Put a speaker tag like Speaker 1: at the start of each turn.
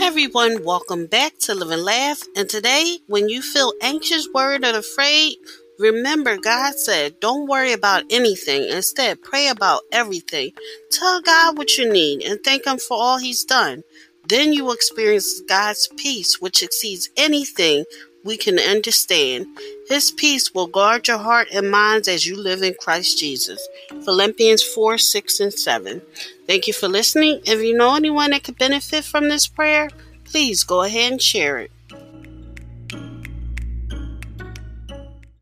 Speaker 1: Everyone, welcome back to Live and Laugh. And today, when you feel anxious, worried, or afraid, remember God said, don't worry about anything. Instead, pray about everything. Tell God what you need and thank Him for all He's done. Then you will experience God's peace, which exceeds anything we can understand. His peace will guard your heart and minds as you live in Christ Jesus. Philippians 4 6 and 7. Thank you for listening. If you know anyone that could benefit from this prayer, please go ahead and share it.